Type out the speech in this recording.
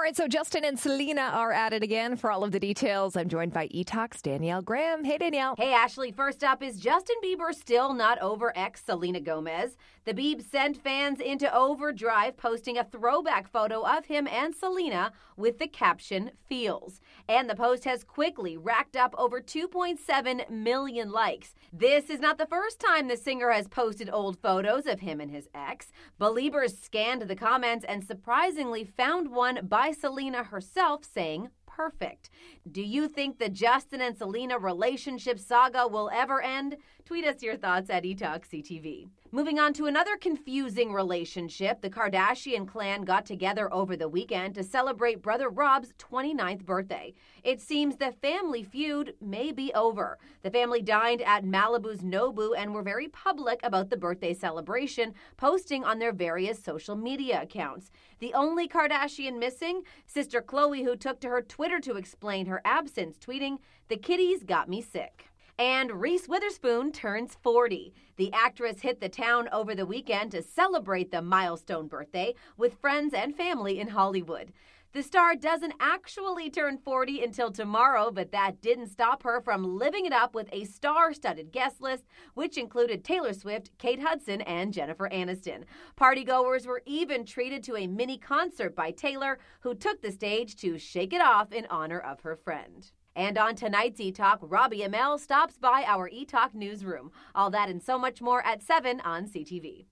All right, so Justin and Selena are at it again. For all of the details, I'm joined by eTalk's Danielle Graham. Hey, Danielle. Hey, Ashley. First up, is Justin Bieber still not over ex Selena Gomez? The Biebs sent fans into overdrive, posting a throwback photo of him and Selena with the caption "Feels," and the post has quickly racked up over 2.7 million likes. This is not the first time the singer has posted old photos of him and his ex. Beliebers scanned the comments and surprisingly found one by Selena herself saying, perfect. Do you think the Justin and Selena relationship saga will ever end? Tweet us your thoughts at eTalkCTV. Moving on to another confusing relationship, the Kardashian clan got together over the weekend to celebrate brother Rob's 29th birthday. It seems the family feud may be over. The family dined at Malibu's Nobu and were very public about the birthday celebration, posting on their various social media accounts. The only Kardashian missing? Sister Khloe, who took to her Twitter to explain her absence, tweeting, The kitties got me sick. And Reese Witherspoon turns 40. The actress hit the town over the weekend to celebrate the milestone birthday with friends and family in Hollywood. The star doesn't actually turn 40 until tomorrow, but that didn't stop her from living it up with a star studded guest list, which included Taylor Swift, Kate Hudson, and Jennifer Aniston. Partygoers were even treated to a mini concert by Taylor, who took the stage to shake it off in honor of her friend. And on tonight's eTalk, Robbie Amell stops by our eTalk newsroom. All that and so much more at 7 on CTV.